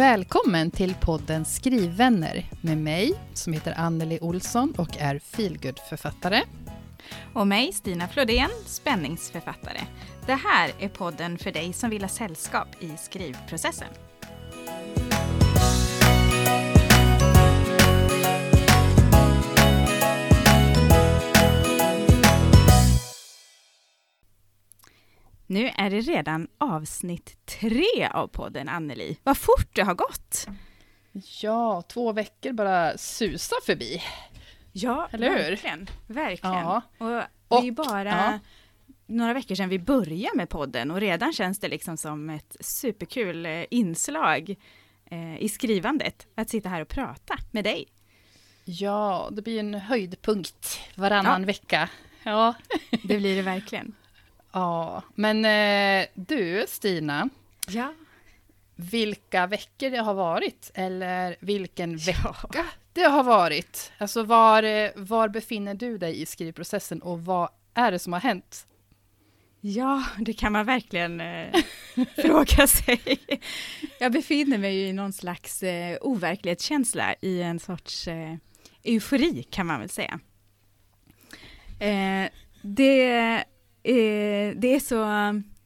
Välkommen till podden Skrivvänner med mig som heter Anneli Olsson och är feelgood-författare. Och mig, Stina Flodén, spänningsförfattare. Det här är podden för dig som vill ha sällskap i skrivprocessen. Nu är det redan avsnitt tre av podden, Anneli. Vad fort det har gått! Ja, två veckor bara susar förbi. Ja, Eller hur? verkligen. verkligen. Ja. Och det är bara ja. några veckor sedan vi började med podden och redan känns det liksom som ett superkul eh, inslag eh, i skrivandet att sitta här och prata med dig. Ja, det blir en höjdpunkt varannan vecka. Ja. Det blir det verkligen. Ja, men eh, du Stina, Ja. vilka veckor det har varit eller vilken vecka det har varit. Alltså var, eh, var befinner du dig i skrivprocessen och vad är det som har hänt? Ja, det kan man verkligen eh, fråga sig. Jag befinner mig ju i någon slags eh, overklighetskänsla, i en sorts eh, eufori kan man väl säga. Eh, det, eh, det är så,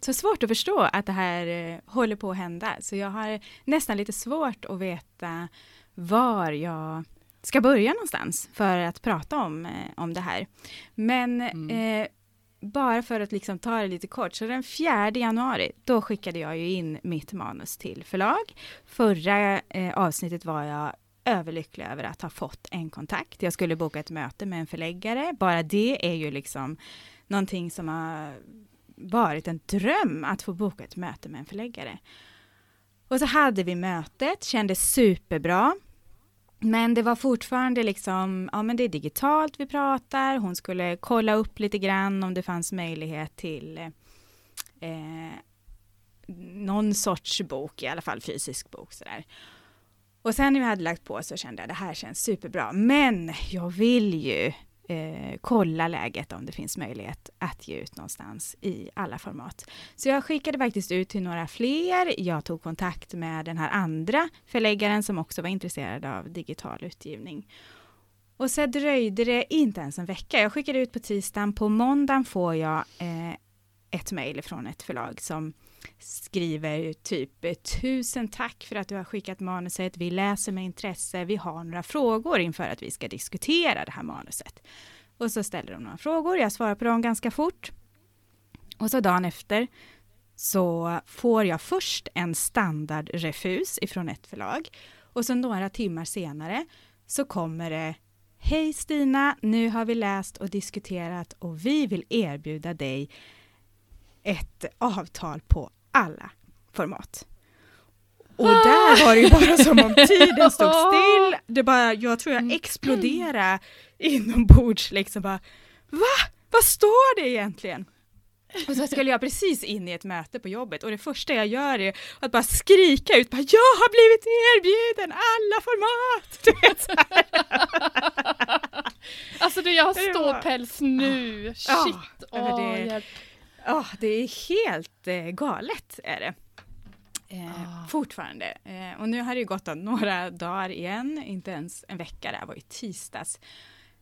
så svårt att förstå att det här eh, håller på att hända, så jag har nästan lite svårt att veta var jag ska börja någonstans för att prata om, eh, om det här. Men Mm. eh, bara för att liksom ta det lite kort, så den 4 januari, då skickade jag ju in mitt manus till förlag. Förra avsnittet var jag överlycklig över att ha fått en kontakt. Jag skulle boka ett möte med en förläggare. Bara det är ju liksom någonting som har varit en dröm att få boka ett möte med en förläggare. Och så hade vi mötet, kändes superbra. Men det var fortfarande liksom, ja men det är digitalt vi pratar, hon skulle kolla upp lite grann om det fanns möjlighet till eh, någon sorts bok, i alla fall fysisk bok sådär. Och sen när vi hade lagt på så kände jag det här känns superbra, men jag vill ju eh, kolla läget om det finns möjlighet att ge ut någonstans i alla format. Så jag skickade faktiskt ut till några fler. Jag tog kontakt med den här andra förläggaren som också var intresserad av digital utgivning. Och så dröjde det inte ens en vecka. Jag skickade ut på tisdagen. På måndagen får jag eh, ett mejl från ett förlag som skriver typ tusen tack för att du har skickat manuset. Vi läser med intresse. Vi har några frågor inför att vi ska diskutera det här manuset. Och så ställer de några frågor. Jag svarar på dem ganska fort. Och så dagen efter så får jag först en standardrefus ifrån ett förlag och så några timmar senare så kommer det Hej Stina, nu har vi läst och diskuterat och vi vill erbjuda dig ett avtal på alla format. Och där var det ju bara som om tiden stod still. Det bara, jag tror jag exploderade inombords liksom bara, va? Vad står det egentligen? Och så skulle jag precis in i ett möte på jobbet och det första jag gör är att bara skrika ut, bara, jag har blivit erbjuden alla format! Du vet, så här. Alltså du, jag har ståpäls nu. Shit. Åh, hjälp. Ja, det är helt eh, galet är det. Eh, Ah. Fortfarande. Eh, och nu har det ju gått några dagar igen, inte ens en vecka, det här var ju tisdags.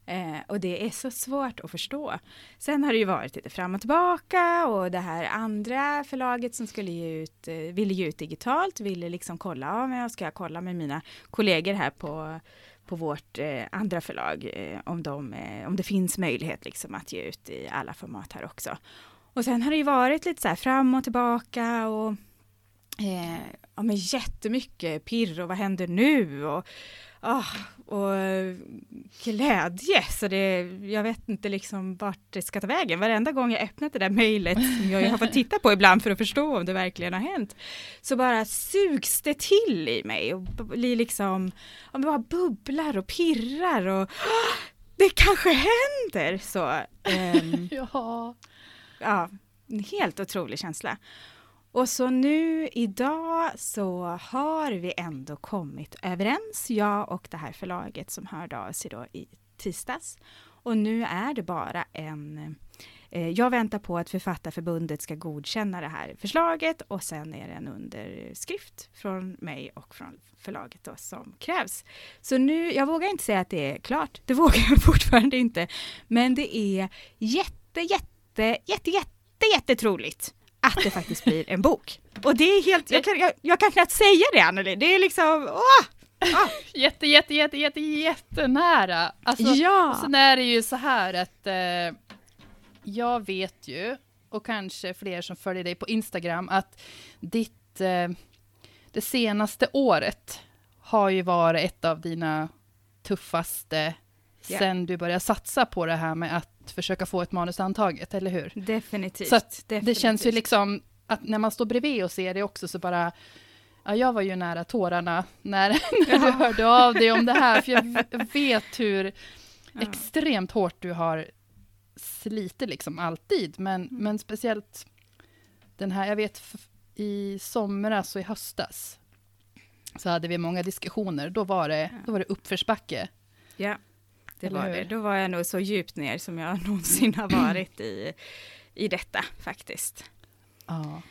Eh, och det är så svårt att förstå. Sen har det ju varit lite fram och tillbaka och det här andra förlaget som skulle ge ut, eh, ville ge ut digitalt, ville liksom kolla, ja, men jag ska kolla med mina kollegor här på, på vårt eh, andra förlag eh, om, de, eh, om det finns möjlighet liksom att ge ut i alla format här också. Och sen har det ju varit lite så här fram och tillbaka och eh, ja, men jättemycket pirr och vad händer nu? Och, oh, och glädje, så det, jag vet inte liksom vart det ska ta vägen. Varenda gång jag öppnat det där mejlet, som jag har fått titta på ibland för att förstå om det verkligen har hänt, så bara sugs det till i mig och blir liksom, ja, men bara bubblar och pirrar och oh, det kanske händer! Så, ehm, Ja ja, en helt otrolig känsla. Och så nu idag så har vi ändå kommit överens, jag och det här förlaget som hörde av sig då i tisdags. Och nu är det bara en, Eh, jag väntar på att Författarförbundet ska godkänna det här förslaget och sen är det en underskrift från mig och från förlaget då, som krävs. Så nu, jag vågar inte säga att det är klart, det vågar jag fortfarande inte, men det är jätte, jätte, jätte, jätte, jättetroligt att det faktiskt blir en bok. Och det är helt, jag kan, jag, jag kan knappt säga det Anneli, det är liksom, åh! Ah. Jätte, jätte, jätte, jätte, jättenära. Alltså, ja. Sen är det ju så här att eh, jag vet ju, och kanske fler som följer dig på Instagram, att ditt, eh, det senaste året har ju varit ett av dina tuffaste yeah. sen du började satsa på det här med att försöka få ett manus antaget, eller hur? Definitivt. Så definitivt. det känns ju liksom att när man står bredvid och ser det också så bara Ja, jag var ju nära tårarna när, när du hörde av dig om det här, för jag vet hur ja. extremt hårt du har slitit liksom alltid, men, mm. men speciellt den här, jag vet i somras och i höstas så hade vi många diskussioner, då var det, ja. då var det uppförsbacke. Ja, det Eller var hur? det. Då var jag nog så djupt ner som jag någonsin har varit i, i detta faktiskt. Ja.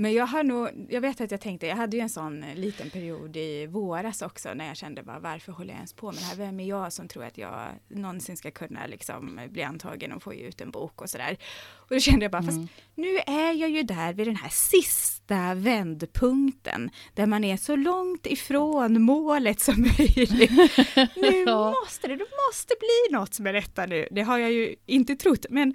Men jag har nog, jag vet att jag tänkte, jag hade ju en sån liten period i våras också när jag kände bara varför håller jag ens på med det här? Vem är jag som tror att jag någonsin ska kunna liksom bli antagen och få ut en bok och sådär. Och då kände jag bara, mm. fast nu är jag ju där vid den här sista vändpunkten där man är så långt ifrån målet som möjligt. nu måste det, det måste bli något med detta nu. Det har jag ju inte trott, men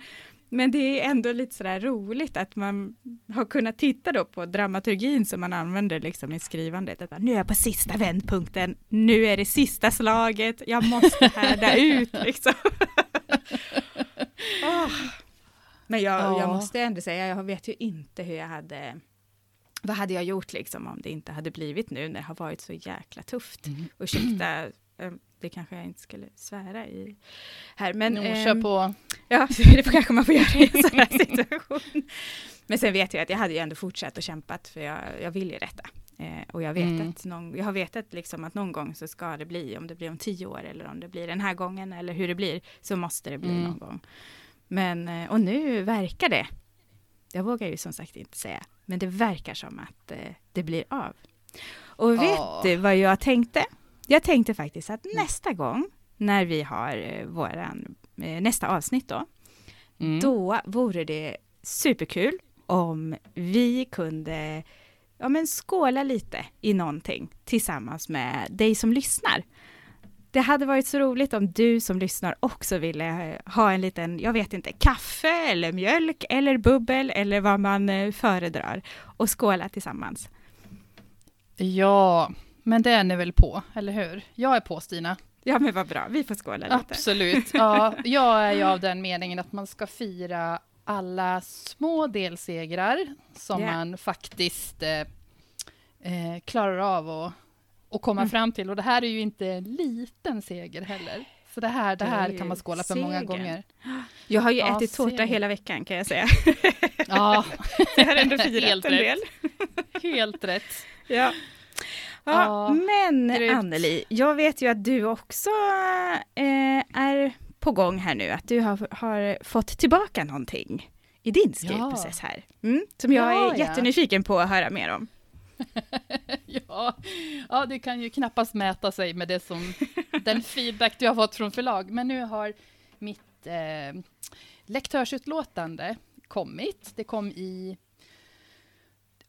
men det är ändå lite sådär roligt att man har kunnat titta då på dramaturgin som man använder liksom i skrivandet. Att nu är jag på sista vändpunkten, nu är det sista slaget, jag måste härda ut liksom. oh. Men jag, ja. jag måste ändå säga, jag vet ju inte hur jag hade vad hade jag gjort liksom om det inte hade blivit nu när det har varit så jäkla tufft? Mm. Ursäkta Ehm, det kanske jag inte skulle svära i här. Men, no, eh, på. Ja, det kanske man får göra i en sån här situation. Men sen vet jag att jag hade ju ändå fortsatt och kämpat för jag, jag vill ju detta. Eh, och jag vet mm. att någon, jag har vetat liksom att någon gång så ska det bli, om det blir om tio år eller om det blir den här gången eller hur det blir, så måste det bli mm. någon gång. Men, eh, och nu verkar det, jag vågar ju som sagt inte säga, men det verkar som att eh, det blir av. Och vet oh. du vad jag tänkte? Jag tänkte faktiskt att mm. nästa gång när vi har eh, våran, eh, nästa avsnitt då, mm. då vore det superkul om vi kunde ja, men skåla lite i någonting tillsammans med dig som lyssnar. Det hade varit så roligt om du som lyssnar också ville eh, ha en liten, jag vet inte, kaffe eller mjölk eller bubbel eller vad man föredrar och skåla tillsammans. Ja, men det är ni väl på, eller hur? Jag är på Stina. Ja men vad bra, vi får skåla lite. Absolut. Ja, jag är ju av den meningen att man ska fira alla små delsegrar som yeah. man faktiskt eh, eh, klarar av att, att komma mm. fram till. Och det här är ju inte en liten seger heller. Så det här, det här kan man skåla för många gånger. Jag har ju ja, ätit tårta seger. hela veckan kan jag säga. Ja, jag har ändå firat Helt en del. Helt rätt. Ja. Ja, men grymt. Anneli, jag vet ju att du också eh, är på gång här nu, att du har, har fått tillbaka någonting i din skrivprocess ja. här, mm, som jag ja, är jättenyfiken på att höra mer om. ja, ja, det kan ju knappast mäta sig med det som, den feedback du har fått från förlag, men nu har mitt eh, lektörsutlåtande kommit. Det kom i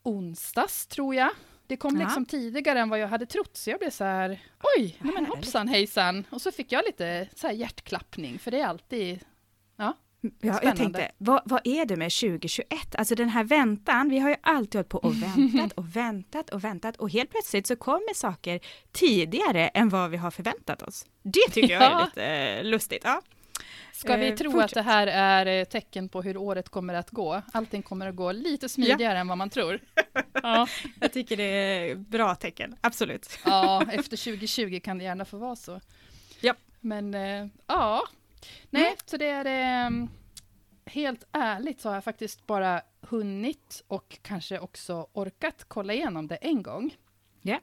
onsdags, tror jag. Det kom ja. liksom tidigare än vad jag hade trott, så jag blev så här, oj, nej men hoppsan hejsan. Och så fick jag lite så här hjärtklappning, för det är alltid, ja. Ja, jag tänkte, vad, vad, är det med 2021? Alltså den här väntan, vi har ju alltid hållit på och väntat och väntat och väntat och helt plötsligt så kommer saker tidigare än vad vi har förväntat oss. Det tycker jag är lite eh, lustigt. Ja. Ska vi eh, tro att det här är eh, tecken på hur året kommer att gå? Allting kommer att gå lite smidigare ja. än vad man tror. Ja. Jag tycker det är bra tecken, absolut. Ja, efter 2020 kan det gärna få vara så. Ja. Men eh, ja, nej, mm. så det är eh, helt ärligt så har jag faktiskt bara hunnit och kanske också orkat kolla igenom det en gång. Ja.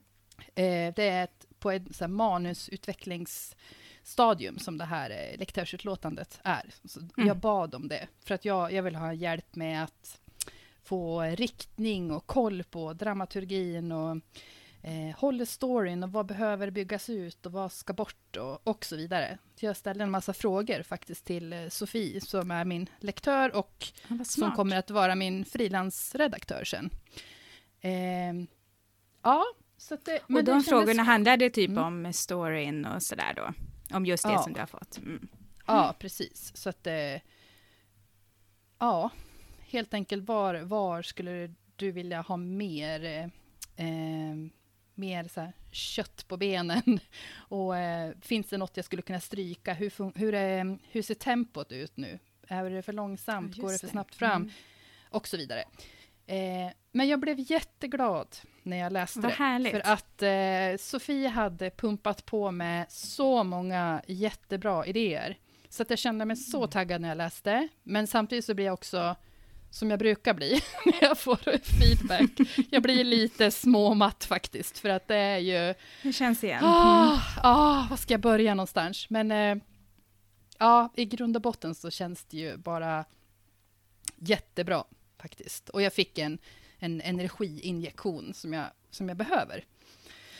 Det är ett, på ett så manusutvecklings stadium som det här eh, lektörsutlåtandet är. Så Mm. Jag bad om det, för att jag, jag vill ha hjälp med att få riktning och koll på dramaturgin och eh, håller storyn och vad behöver byggas ut och vad ska bort och, och så vidare. Så jag ställde en massa frågor faktiskt till eh, Sofie som är min lektör och som kommer att vara min frilansredaktör sen. Ehm, ja, så att det, och men de det kändes- frågorna handlade typ Mm. om storyn och sådär då? Om just det Ja. som du har fått? Mm. Ja, precis. Så att det... Ja, helt enkelt var, var skulle du vilja ha mer, eh, eh, mer så här, kött på benen? Och eh, finns det något jag skulle kunna stryka? Hur, hur, är, hur ser tempot ut nu? Är det för långsamt? Ja, Går det just för snabbt fram? Mm. Och så vidare. Eh, men jag blev jätteglad när jag läste Vad det. härligt. För att eh, Sofie hade pumpat på med så många jättebra idéer. Så att jag kände mig så Mm. taggad när jag läste. Men samtidigt så blir jag också, som jag brukar bli, när jag får feedback. Jag blir lite småmatt faktiskt, för att det är ju... Hur känns det igen? Ah, ah, var ska jag börja någonstans? Men eh, ja, i grund och botten så känns det ju bara jättebra faktiskt. Och jag fick en, en energiinjektion som jag, som jag behöver.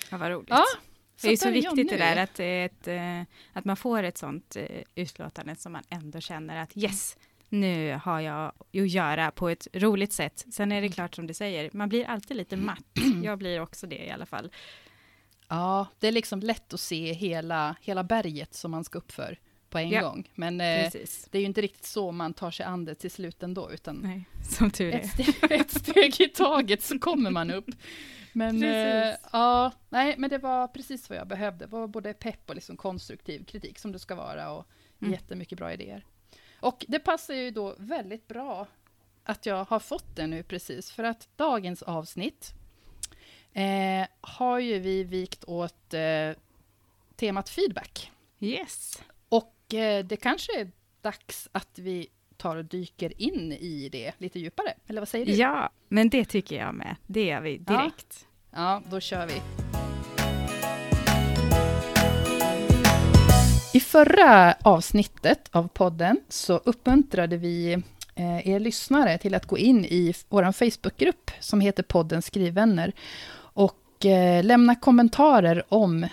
Ja, vad roligt. Ja, det är ju så viktigt det där att, är ett, eh, att man får ett sånt eh, utlåtande som man ändå känner att yes, nu har jag att göra på ett roligt sätt. Sen är det klart som du säger, man blir alltid lite matt. Jag blir också det i alla fall. Ja, det är liksom lätt att se hela, hela berget som man ska uppför på en Ja, gång. Men eh, det är ju inte riktigt så man tar sig an det till slut ändå, utan Nej, som tur ett är. steg, ett steg i taget så kommer man upp. Men, eh, ja, nej, men det var precis vad jag behövde. Det var både pepp och liksom konstruktiv kritik som det ska vara och Mm. jättemycket bra idéer. Och det passar ju då väldigt bra att jag har fått det nu precis, för att dagens avsnitt eh, har ju vi vikt åt eh, temat feedback. Yes. Eh, det kanske är dags att vi tar och dyker in i det lite djupare. Eller vad säger du? Ja, men det tycker jag med. Det gör vi Ja. direkt. Ja, då kör vi. I förra avsnittet av podden så uppmuntrade vi eh, er lyssnare till att gå in i vår Facebookgrupp som heter podden Skrivvänner och eh, lämna kommentarer om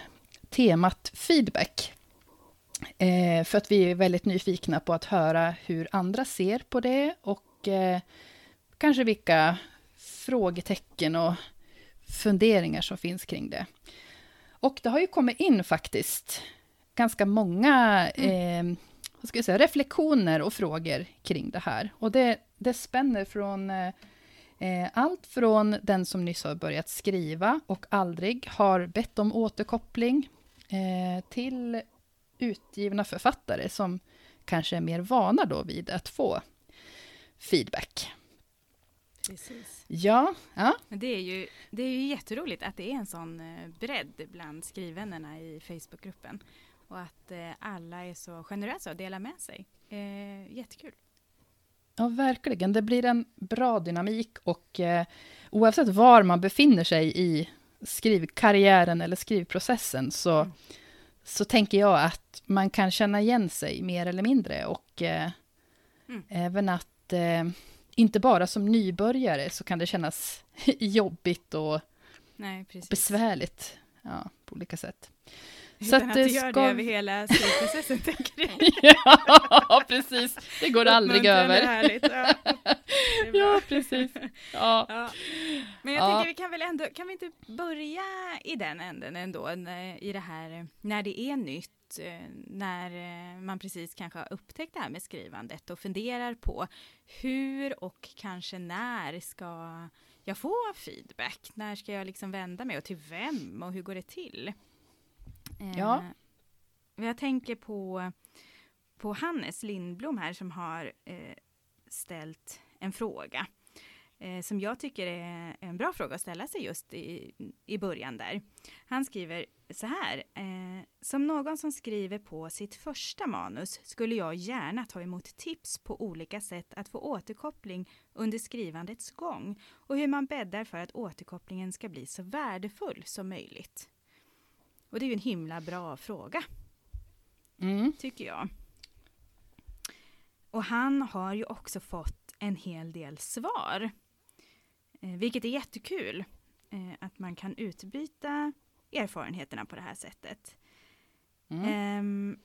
temat feedback. Eh, för att vi är väldigt nyfikna på att höra hur andra ser på det och eh, kanske vilka frågetecken och funderingar som finns kring det. Och det har ju kommit in faktiskt ganska många eh, vad ska jag säga, reflektioner och frågor kring det här. Och det, det spänner från eh, eh, allt från den som nyss har börjat skriva och aldrig har bett om återkoppling eh, till utgivna författare som kanske är mer vana då vid att få feedback. Precis. Ja, ja, Men det är, ju, det är ju jätteroligt att det är en sån eh, bredd bland skrivvännerna i Facebookgruppen. Och att eh, alla är så generösa och delar med sig. Eh, jättekul. Ja, verkligen. Det blir en bra dynamik och eh, oavsett var man befinner sig i skrivkarriären eller skrivprocessen så, Mm. Så tänker jag att man kan känna igen sig mer eller mindre och eh, Mm. även att eh, inte bara som nybörjare så kan det kännas jobbigt och Nej, precis. besvärligt ja, på olika sätt. Så Utan att att, det du gör ska- det över hela skrivprocessen, tänker du? ja, precis. Det går aldrig över. Härligt. Ja. Ja, precis. Ja. Ja. Men jag Ja. tänker vi kan väl ändå, kan vi inte börja i den änden ändå, i det här när det är nytt, eh, när eh, man precis kanske har upptäckt det här med skrivandet och funderar på hur och kanske när ska jag få feedback? När ska jag liksom vända mig och till vem och hur går det till? Eh, Ja. Jag tänker på, på Hannes Lindblom här som har eh, ställt en fråga eh, som jag tycker är en bra fråga att ställa sig just i, i början där. Han skriver så här. Eh, som någon som skriver på sitt första manus skulle jag gärna ta emot tips på olika sätt att få återkoppling under skrivandets gång och hur man bäddar för att återkopplingen ska bli så värdefull som möjligt. Och det är ju en himla bra fråga. Mm. tycker jag. Och han har ju också fått en hel del svar. Eh, vilket är jättekul. Eh, att man kan utbyta erfarenheterna på det här sättet. Mm. Ehm,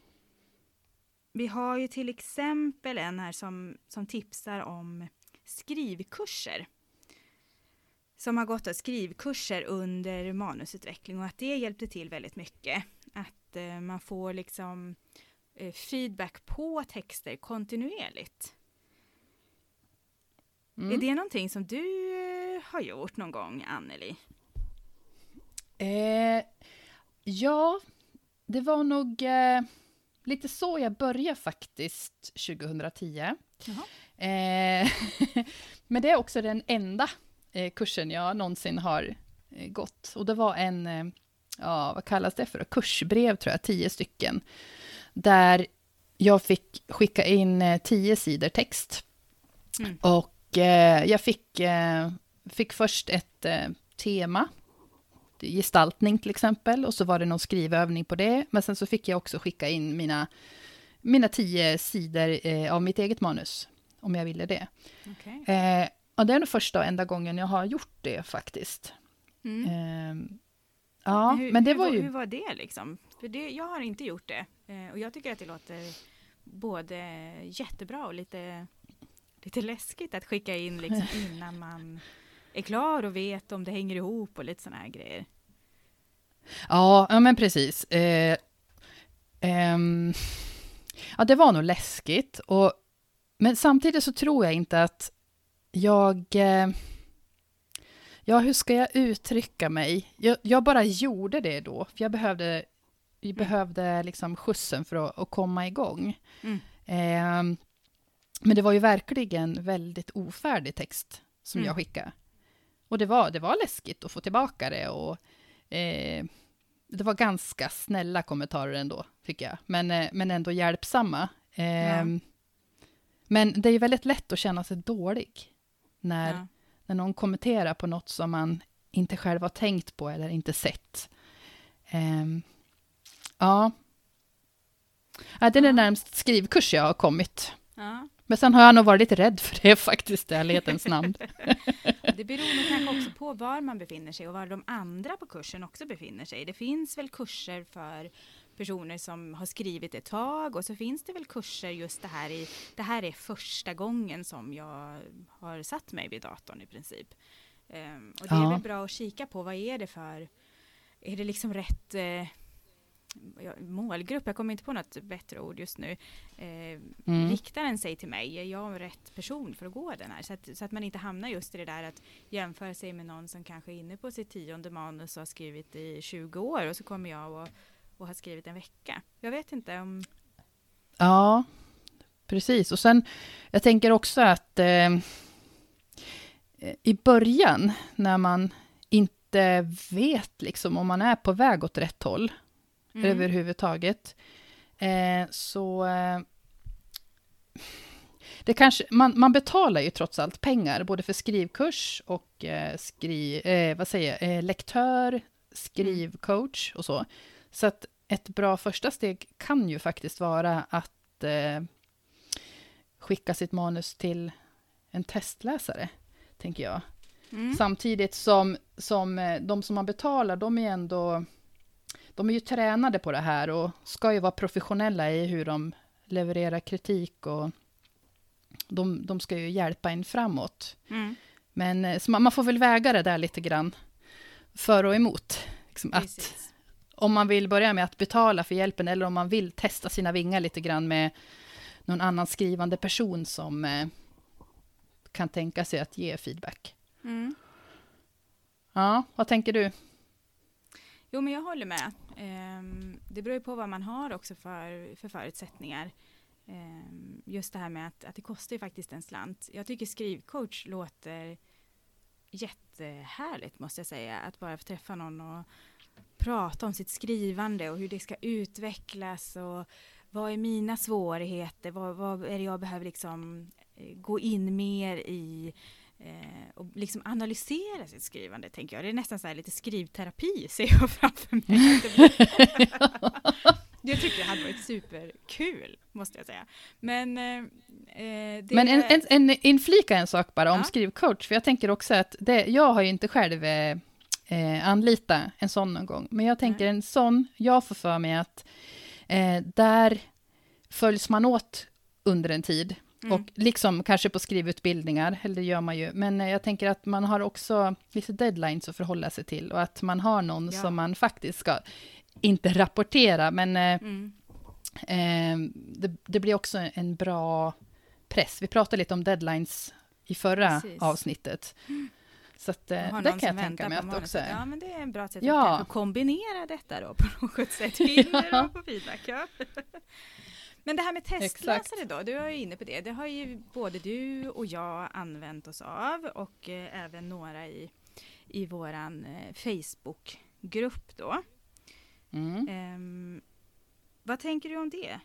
vi har ju till exempel en här som, som tipsar om skrivkurser. Som har gått skrivkurser under manusutveckling och att det hjälpte till väldigt mycket. Att eh, man får liksom eh, feedback på texter kontinuerligt. Mm. Är det någonting som du eh, har gjort någon gång, Anneli? Eh, ja, det var nog eh, lite så jag började faktiskt 2010. Jaha. Eh, men det är också den enda kursen jag någonsin har eh, gått. Och det var en, eh, ja vad kallas det för, kursbrev tror jag, tio stycken. Där jag fick skicka in eh, tio sidor text. Mm. Och eh, jag fick, eh, fick först ett eh, tema, gestaltning till exempel, och så var det någon skrivövning på det. Men sen så fick jag också skicka in mina, mina tio sidor eh, av mitt eget manus, om jag ville det. Okej. Och det är nog första och enda gången jag har gjort det faktiskt. Mm. Eh, ja, hur, men det hur, var ju... Hur var det liksom? För det, jag har inte gjort det. Eh, och jag tycker att det låter både jättebra och lite, lite läskigt att skicka in liksom innan man är klar och vet om det hänger ihop och lite sådana här grejer. Ja, ja men precis. Eh, ehm, ja, det var nog läskigt. Och, men samtidigt så tror jag inte att jag... Eh, ja, hur ska jag uttrycka mig? Jag, jag bara gjorde det då, för jag behövde, jag behövde liksom skjutsen för att, att komma igång. Mm. Ehm, men det var ju verkligen väldigt ofärdig text som Mm. jag skickade. Och det var, det var läskigt att få tillbaka det. Och, eh, det var ganska snälla kommentarer ändå, tycker jag. Men, eh, men ändå hjälpsamma. Ehm, Men det är ju väldigt lätt att känna sig dålig när, Ja. när någon kommenterar på något som man inte själv har tänkt på eller inte sett. Ehm, ja. ja. Det är Ja. den närmast skrivkurs jag har kommit. Ja. Men sen har jag nog varit lite rädd för det faktiskt, i ärlighetens namn. Det beror nog kanske också på var man befinner sig och var de andra på kursen också befinner sig. Det finns väl kurser för personer som har skrivit ett tag och så finns det väl kurser just det här i, det här är första gången som jag har satt mig vid datorn i princip. Ehm, och det är Ja. väl bra att kika på vad är det för, är det liksom rätt eh, målgrupp, jag kommer inte på något bättre ord just nu. Eh, Mm. Riktar den sig till mig? Är jag rätt person för att gå den här? Så att, så att man inte hamnar just i det där att jämföra sig med någon som kanske är inne på sitt tionde manus och har skrivit i 20 år och så kommer jag och, och har skrivit en vecka. Jag vet inte om... Ja, precis. Och sen, jag tänker också att eh, i början, när man inte vet liksom om man är på väg åt rätt håll Mm. överhuvudtaget, eh, så eh, det kanske, man, man betalar ju trots allt pengar, både för skrivkurs och eh, skri, eh, vad säger, jag, eh, lektör, skrivcoach och så. Så att ett bra första steg kan ju faktiskt vara att eh, skicka sitt manus till en testläsare, tänker jag. Mm. Samtidigt som, som eh, de som man betalar, de är ändå... De är ju tränade på det här och ska ju vara professionella i hur de levererar kritik och de, de ska ju hjälpa en framåt. Mm. Men eh, man, man får väl väga det där lite grann för och emot. Liksom att. Om man vill börja med att betala för hjälpen eller om man vill testa sina vingar lite grann med någon annan skrivande person som eh, kan tänka sig att ge feedback. Mm. Ja, vad tänker du? Jo, men jag håller med. Ehm, det beror ju på vad man har också för, för förutsättningar. Ehm, just det här med att, att det kostar ju faktiskt en slant. Jag tycker skrivcoach låter jättehärligt måste jag säga. Att bara få träffa någon och prata om sitt skrivande och hur det ska utvecklas och vad är mina svårigheter? Vad, vad är det jag behöver liksom eh, gå in mer i? Eh, och liksom analysera sitt skrivande, tänker jag. Det är nästan så här lite skrivterapi, ser jag framför mig. Jag tycker det hade varit superkul, måste jag säga. Men, eh, eh. Men en, en, en, inflika en sak bara om ja. skrivcoach, för jag tänker också att det, jag har ju inte själv eh, eh anlitat en sån någon gång, men jag tänker Nej. en sån, jag får för mig att eh, där följs man åt under en tid. Mm. Och liksom kanske på skrivutbildningar, eller det gör man ju, men eh, jag tänker att man har också lite deadlines att förhålla sig till och att man har någon ja. som man faktiskt ska, inte rapportera, men eh, mm. eh, det, det, blir också en bra press. Vi pratade lite om deadlines i förra Precis. avsnittet. Mm. Så att, eh, det kan jag tänka mig att också... Ja, men det är en bra sätt ja. att kombinera detta då på något sätt. Bilder och på feedback. Ja. Men det här med testläsare Exakt. då, du är ju inne på det. Det har ju både du och jag använt oss av och eh, även några i, i våran eh, Facebookgrupp då. Mm. Eh, vad tänker du om det?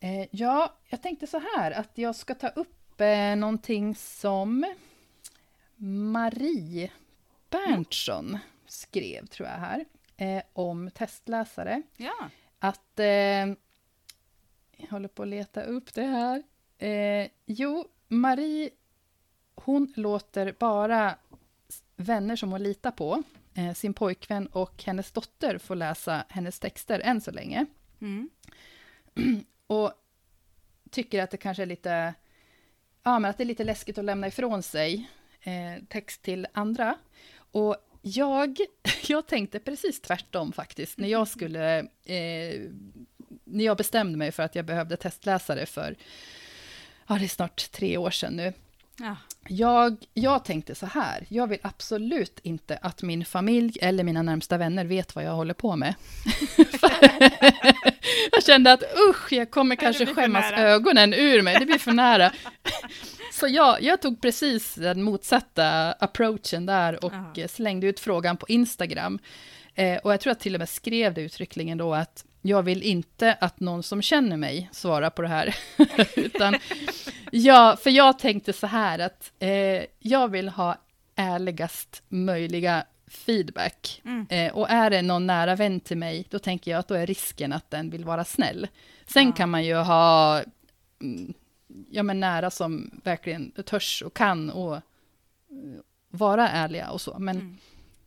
Eh, ja, jag tänkte så här att jag ska ta upp eh, någonting som Marie Berntsson mm. skrev, tror jag här, eh, om testläsare. Ja att... Eh, jag håller på att leta upp det här. Eh, jo, Marie, hon låter bara vänner som hon litar på, eh, sin pojkvän och hennes dotter få läsa hennes texter än så länge. Mm. och tycker att det kanske är lite... Ja, men att det är lite läskigt att lämna ifrån sig eh, text till andra. Och jag, jag tänkte precis tvärtom faktiskt, när jag skulle... Eh, när jag bestämde mig för att jag behövde testläsare för, ja det är snart tre år sedan nu. Ja. Jag, jag tänkte så här, jag vill absolut inte att min familj eller mina närmsta vänner vet vad jag håller på med. jag kände att usch, jag kommer kanske skämmas ögonen ur mig, det blir för nära. Så jag, jag tog precis den motsatta approachen där och Aha. slängde ut frågan på Instagram. Eh, och jag tror att till och med skrev det uttryckligen då att jag vill inte att någon som känner mig svarar på det här. Utan ja, för jag tänkte så här att eh, jag vill ha ärligast möjliga feedback. Mm. Eh, och är det någon nära vän till mig, då tänker jag att då är risken att den vill vara snäll. Sen ja. kan man ju ha mm, ja, men nära som verkligen törs och kan och eh, vara ärliga och så. Men, mm.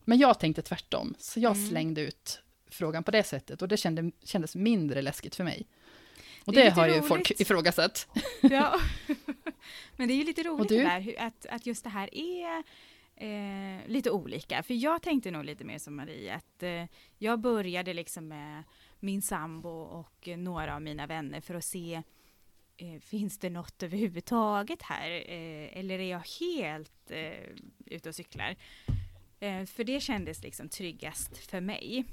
men jag tänkte tvärtom, så jag mm. slängde ut frågan på det sättet och det kände, kändes mindre läskigt för mig. Och det, det har ju roligt. folk ifrågasatt. Ja, men det är ju lite roligt det där, att, att just det här är eh, lite olika. För jag tänkte nog lite mer som Marie, att eh, jag började liksom med min sambo och några av mina vänner för att se eh, finns det något överhuvudtaget här? Eh, eller är jag helt eh, ute och cyklar? Eh, för det kändes liksom tryggast för mig.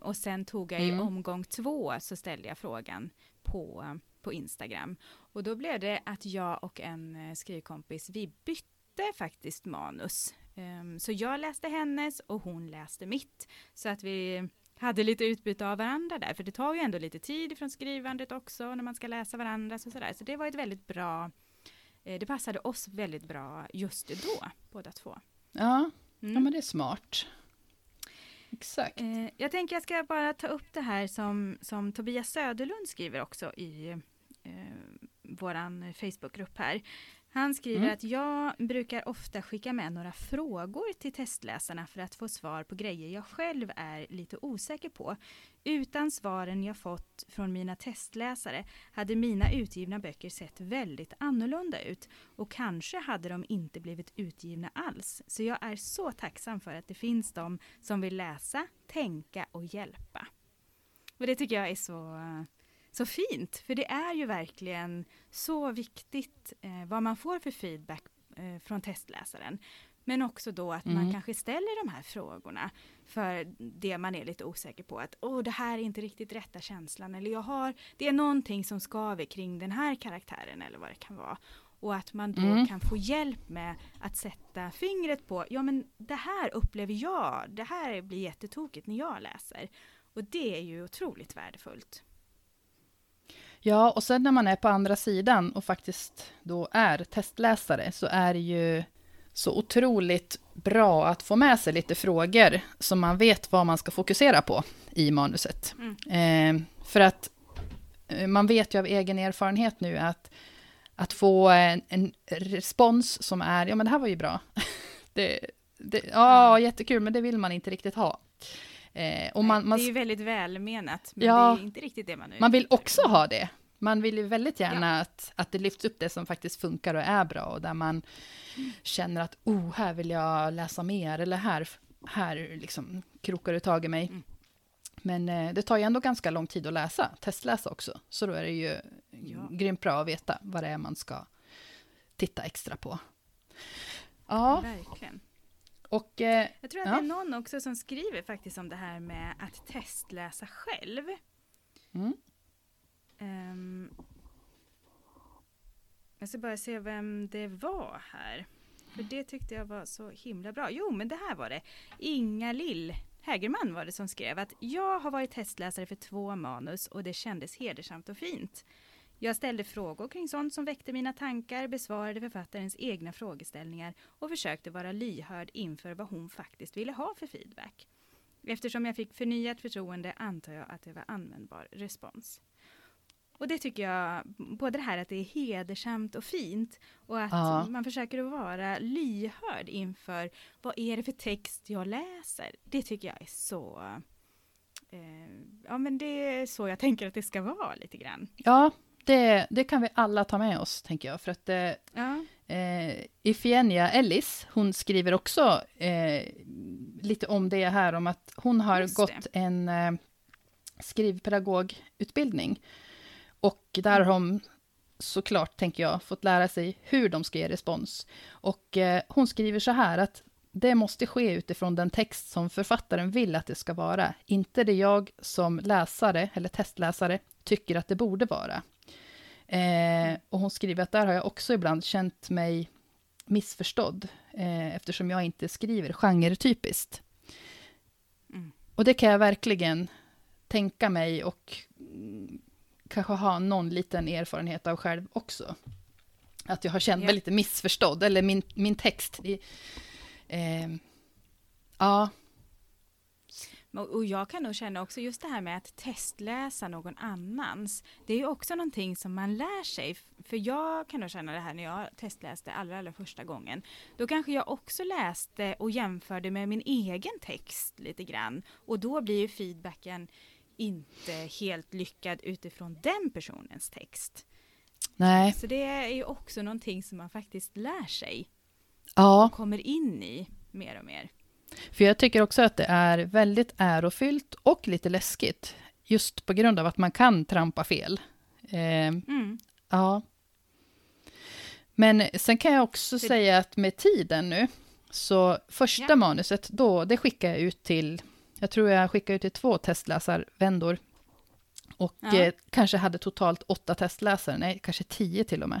Och sen tog jag i mm. omgång två så ställde jag frågan på, på Instagram. Och då blev det att jag och en eh, skrivkompis, vi bytte faktiskt manus. Um, så jag läste hennes och hon läste mitt. Så att vi hade lite utbyte av varandra där, för det tar ju ändå lite tid från skrivandet också när man ska läsa varandra och sådär. Så det var ett väldigt bra, eh, det passade oss väldigt bra just då, båda två. Ja, mm. ja men det är smart. Exakt. Eh, jag tänker jag ska bara ta upp det här som, som Tobias Söderlund skriver också i eh, våran Facebookgrupp här. Han skriver mm. att jag brukar ofta skicka med några frågor till testläsarna för att få svar på grejer jag själv är lite osäker på. Utan svaren jag fått från mina testläsare hade mina utgivna böcker sett väldigt annorlunda ut och kanske hade de inte blivit utgivna alls. Så jag är så tacksam för att det finns de som vill läsa, tänka och hjälpa. Och det tycker jag är så så fint, för det är ju verkligen så viktigt eh, vad man får för feedback eh, från testläsaren. Men också då att mm. man kanske ställer de här frågorna för det man är lite osäker på. Att åh, det här är inte riktigt rätta känslan. Eller jag har, det är någonting som skaver kring den här karaktären eller vad det kan vara. Och att man då mm. kan få hjälp med att sätta fingret på, ja men det här upplever jag, det här blir jättetokigt när jag läser. Och det är ju otroligt värdefullt. Ja, och sen när man är på andra sidan och faktiskt då är testläsare, så är det ju så otroligt bra att få med sig lite frågor så man vet vad man ska fokusera på i manuset. Mm. Eh, för att eh, man vet ju av egen erfarenhet nu att, att få en, en respons som är, ja men det här var ju bra. det, det, ja, mm. jättekul, men det vill man inte riktigt ha. Eh, och man, man, det är ju väldigt välmenat, men ja, det är inte riktigt det man Man vill också ha det. Man vill ju väldigt gärna ja. att, att det lyfts upp det som faktiskt funkar och är bra och där man mm. känner att oh, här vill jag läsa mer eller här, här liksom krokar det tag i mig. Mm. Men eh, det tar ju ändå ganska lång tid att läsa, testläsa också. Så då är det ju ja. grymt bra att veta vad det är man ska titta extra på. Ja, verkligen. Och, eh, jag tror att ja. det är någon också som skriver faktiskt om det här med att testläsa själv. Mm. Um, jag ska bara se vem det var här. För det tyckte jag var så himla bra. Jo, men det här var det. Inga Lill Hägerman var det som skrev att jag har varit testläsare för två manus och det kändes hedersamt och fint. Jag ställde frågor kring sånt som väckte mina tankar, besvarade författarens egna frågeställningar och försökte vara lyhörd inför vad hon faktiskt ville ha för feedback. Eftersom jag fick förnyat förtroende antar jag att det var användbar respons. Och det tycker jag, både det här att det är hedersamt och fint och att ja. man försöker att vara lyhörd inför vad är det för text jag läser. Det tycker jag är så, eh, ja men det är så jag tänker att det ska vara lite grann. Ja, det, det kan vi alla ta med oss, tänker jag. För att eh, ja. eh, Ifigenia Ellis, hon skriver också eh, lite om det här, om att hon har gått en eh, skrivpedagogutbildning. Och där har hon såklart, tänker jag, fått lära sig hur de ska ge respons. Och eh, hon skriver så här att det måste ske utifrån den text som författaren vill att det ska vara, inte det jag som läsare eller testläsare tycker att det borde vara. Eh, och hon skriver att där har jag också ibland känt mig missförstådd, eh, eftersom jag inte skriver genretypiskt. Mm. Och det kan jag verkligen tänka mig och mm, kanske ha någon liten erfarenhet av själv också. Att jag har känt mig lite missförstådd, eller min, min text. I, eh, ja, och jag kan nog känna också just det här med att testläsa någon annans. Det är ju också någonting som man lär sig. För jag kan nog känna det här när jag testläste allra, allra första gången. Då kanske jag också läste och jämförde med min egen text lite grann. Och då blir ju feedbacken inte helt lyckad utifrån den personens text. Nej. Så det är ju också någonting som man faktiskt lär sig. Ja. Och kommer in i mer och mer. För jag tycker också att det är väldigt ärofyllt och lite läskigt. Just på grund av att man kan trampa fel. Eh, mm. Ja. Men sen kan jag också det... säga att med tiden nu, så första ja. manuset, då, det skickar jag ut till, jag tror jag skickar ut till två testläsarvändor. Och ja. eh, kanske hade totalt åtta testläsare, nej, kanske tio till och med.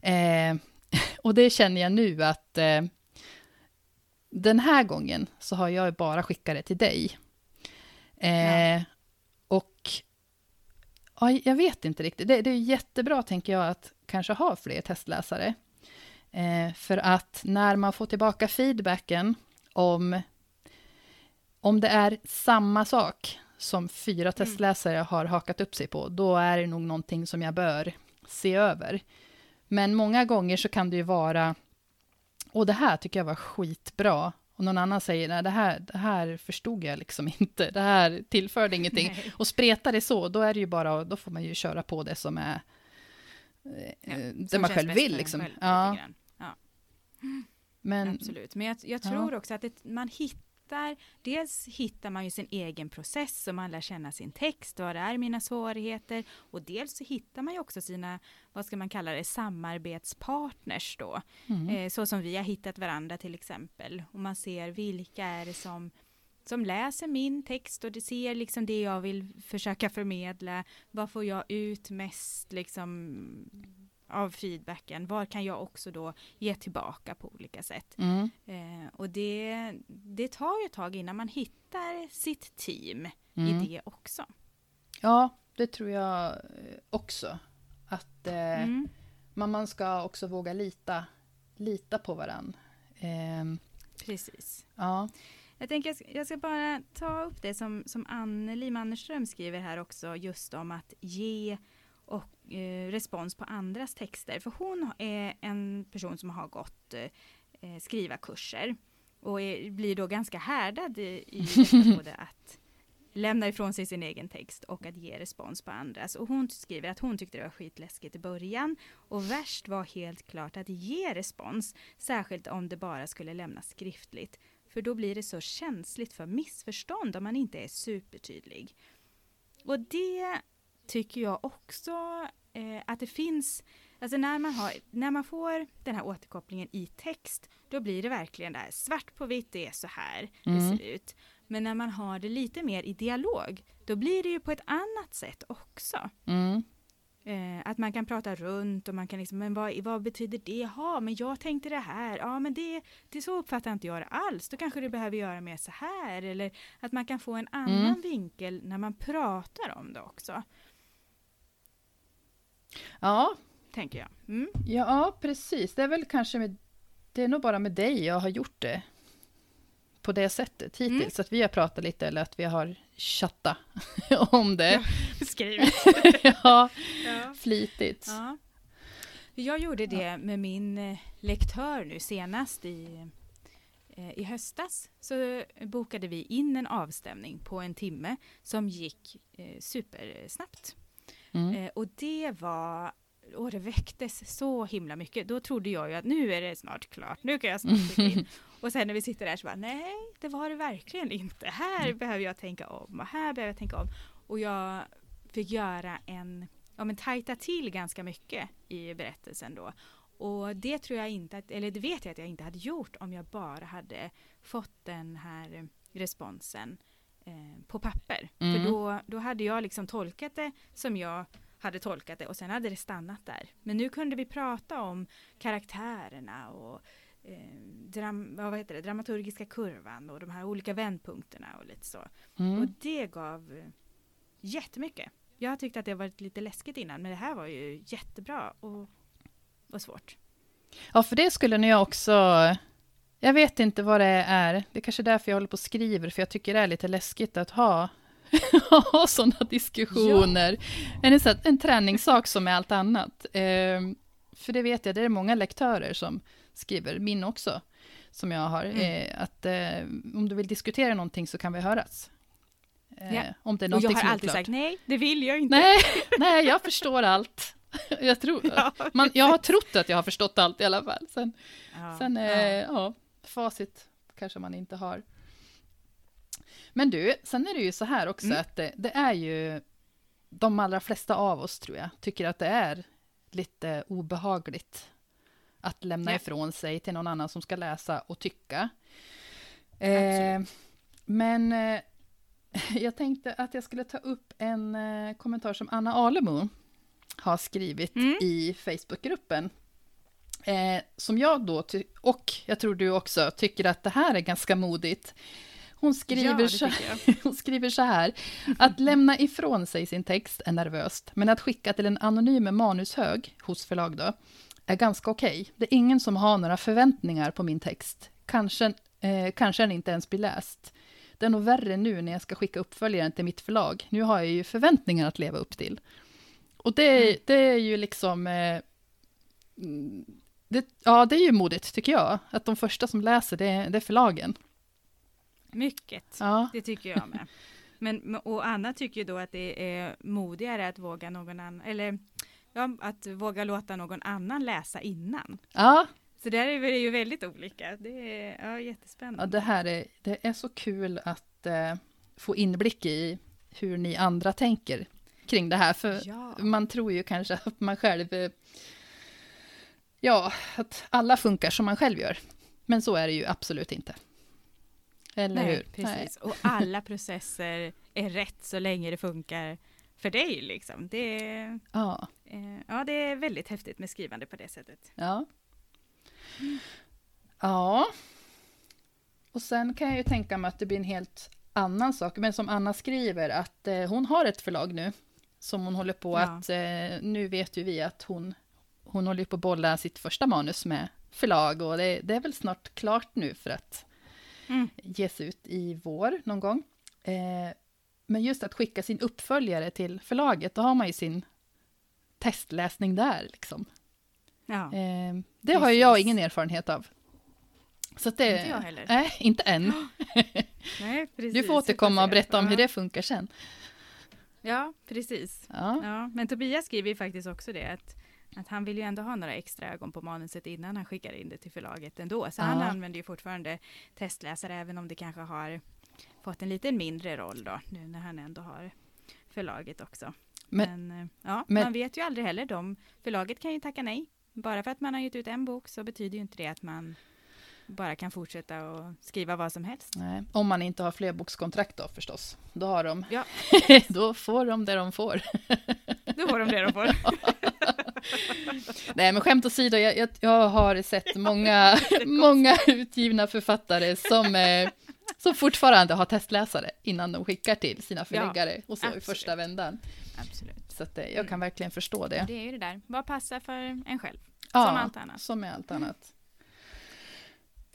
Eh, och det känner jag nu att eh, den här gången så har jag bara skickat det till dig. Eh, ja. Och ja, jag vet inte riktigt. Det, det, är jättebra, tänker jag, att kanske ha fler testläsare. Eh, för att när man får tillbaka feedbacken om, om det är samma sak som fyra mm. testläsare har hakat upp sig på, då är det nog någonting som jag bör se över. Men många gånger så kan det ju vara och det här tycker jag var skitbra. Och någon annan säger, nej det här, det här förstod jag liksom inte, det här tillförde ingenting. Nej. Och spretar det så, då är det ju bara, då får man ju köra på det som är, ja, eh, det man själv vill liksom. Själv, ja. ja. Men, Absolut, men jag, jag tror ja. också att det, man hittar hittar, dels hittar man ju sin egen process och man lär känna sin text, vad är mina svårigheter och dels så hittar man ju också sina, vad ska man kalla det, samarbetspartners då. Mm. Eh, så som vi har hittat varandra till exempel och man ser vilka är det som som läser min text och det ser liksom det jag vill försöka förmedla. Vad får jag ut mest liksom av feedbacken, vad kan jag också då ge tillbaka på olika sätt? Mm. Eh, och det, det tar ju ett tag innan man hittar sitt team mm. i det också. Ja, det tror jag eh, också. Att eh, mm. man, ska också våga lita, lita på varandra. Ehm, Precis. ja. Jag tänker jag ska, jag ska bara ta upp det som, som Anneli Mannerström skriver här också, just om att ge eh, respons på andras texter. För hon är en person som har gått eh, skriva kurser och är, blir då ganska härdad i, i både att lämna ifrån sig sin egen text och att ge respons på andras. Och hon skriver att hon tyckte det var skitläskigt i början och värst var helt klart att ge respons, särskilt om det bara skulle lämnas skriftligt. För då blir det så känsligt för missförstånd om man inte är supertydlig. Och det tycker jag också eh, att det finns, alltså när man, har, när man får den här återkopplingen i text, då blir det verkligen där svart på vitt, det är så här Mm. det ser ut. Men när man har det lite mer i dialog, då blir det ju på ett annat sätt också. Mm. Eh, att man kan prata runt och man kan liksom, men vad, vad betyder det? Ja, men jag tänkte det här. Ja, men det, det så uppfattar inte jag det alls. Då kanske det behöver göra mer så här. Eller att man kan få en annan Mm. vinkel när man pratar om det också, ja, tänker jag. Mm. Ja, precis. Det är väl kanske med, det är nog bara med dig jag har gjort det på det sättet hittills. Mm. Att vi har pratat lite eller att vi har chattat om det. Skrivit. ja, ja. flitigt. Ja. Jag gjorde det med min eh, lektör nu senast i, eh, i höstas. Så bokade vi in en avstämning på en timme som gick eh, supersnabbt. Mm. Eh, och det var, och det väcktes så himla mycket. Då trodde jag ju att nu är det snart klart, nu kan jag snart in. Och sen när vi sitter där så bara, nej, det var det verkligen inte. Här behöver jag tänka om och här behöver jag tänka om. Och jag fick göra en, ja men tajta till ganska mycket i berättelsen då. Och det tror jag inte, att, eller det vet jag att jag inte hade gjort om jag bara hade fått den här responsen eh, på papper. Mm. För då, då hade jag liksom tolkat det som jag hade tolkat det och sen hade det stannat där. Men nu kunde vi prata om karaktärerna och eh, dram, vad heter det, dramaturgiska kurvan och de här olika vändpunkterna och lite så. Och Mm. det gav eh, jättemycket. Jag tyckte att det varit lite läskigt innan men det här var ju jättebra och, och svårt. Ja, för det skulle jag också... Jag vet inte vad det är. Det är kanske är därför jag håller på och skriver, för jag tycker det är lite läskigt att ha, ha sådana diskussioner. En, så att- en träningssak som är allt annat. Ehm, för det vet jag, det är många lektörer som skriver, min också, som jag har, Mm. eh, att eh, om du vill diskutera någonting så kan vi höras. Eh, Ja. Om det är Och någonting jag som har alltid sagt nej, det vill jag inte. Nej, nej, jag förstår allt. Jag, tror, Ja, man, jag har trott att jag har förstått allt i alla fall. Sen, Ja, sen eh, ja. Facit kanske man inte har. Men du, sen är det ju så här också Mm. att det, det är ju de allra flesta av oss tror jag tycker att det är lite obehagligt att lämna Ja. ifrån sig till någon annan som ska läsa och tycka. Eh, men eh, jag tänkte att jag skulle ta upp en eh, kommentar som Anna Alemo har skrivit Mm. i Facebookgruppen. Eh, som jag då, och jag tror du också, tycker att det här är ganska modigt. Hon ja, skriver, det så, hon skriver så här, att lämna ifrån sig sin text är nervöst, men att skicka till en anonym manushög, hos förlag då, är ganska okej. Det är ingen som har några förväntningar på min text. Kanske, eh, kanske den inte ens blir läst. Det är nog värre nu när jag ska skicka uppföljaren till mitt förlag. Nu har jag ju förväntningar att leva upp till. Och det, Mm. det är ju liksom... Eh, mm, det, ja, det är ju modigt, tycker jag. Att de första som läser, det, är- det är förlagen. Mycket. Ja, Det tycker jag med. Men, och Anna tycker ju då att det är modigare att våga någon annan, eller ja, att våga låta någon annan läsa innan. ja, Så där är vi ju väldigt olika. Det är ja, ja jättespännande. det här är, det är så kul att eh, få inblick i hur ni andra tänker kring det här. För Ja. man tror ju kanske att man själv... Ja, att alla funkar som man själv gör. Men så är det ju absolut inte. Eller Nej, hur? precis. Och alla processer är rätt så länge det funkar för dig liksom. Det är, Ja, eh, ja, det är väldigt häftigt med skrivande på det sättet. ja. Ja. Och sen kan jag ju tänka mig att det blir en helt annan sak. Men som Anna skriver, att eh, hon har ett förlag nu. Som hon håller på Ja. att... Eh, nu vet ju vi att hon, hon håller på att bolla sitt första manus med förlag och det, det är väl snart klart nu för att Mm. ges ut i vår någon gång. Eh, men just att skicka sin uppföljare till förlaget, då har man ju sin testläsning där. Liksom. Ja, Eh, det har ju jag ingen erfarenhet av. Så det, Inte jag heller. Nej, inte än. nej, precis. Du får återkomma och berätta om hur det funkar sen. Ja, precis. Ja, Ja, men Tobias skriver ju faktiskt också det att, att han vill ju ändå ha några extra ögon på manuset innan han skickar in det till förlaget ändå. Så han Ja. använder ju fortfarande testläsare även om det kanske har fått en lite mindre roll då nu när han ändå har förlaget också. Men- Men, eh, ja, men- man vet ju aldrig heller. De, förlaget kan ju tacka nej. Bara för att man har gett ut en bok så betyder ju inte det att man bara kan fortsätta och skriva vad som helst. nej. Om man inte har flerbokskontrakt då förstås. Då, har de, Ja. då får de det de får. Då får de det de får. Nej, men skämt åsido, jag, jag, jag har sett många, många utgivna författare som, eh, som fortfarande har testläsare innan de skickar till sina förläggare och så i absolut. första vändan. Absolut. Så att, eh, jag kan verkligen förstå det. Det är ju det där. Vad passar för en själv? Ja, som allt annat. Som med allt annat.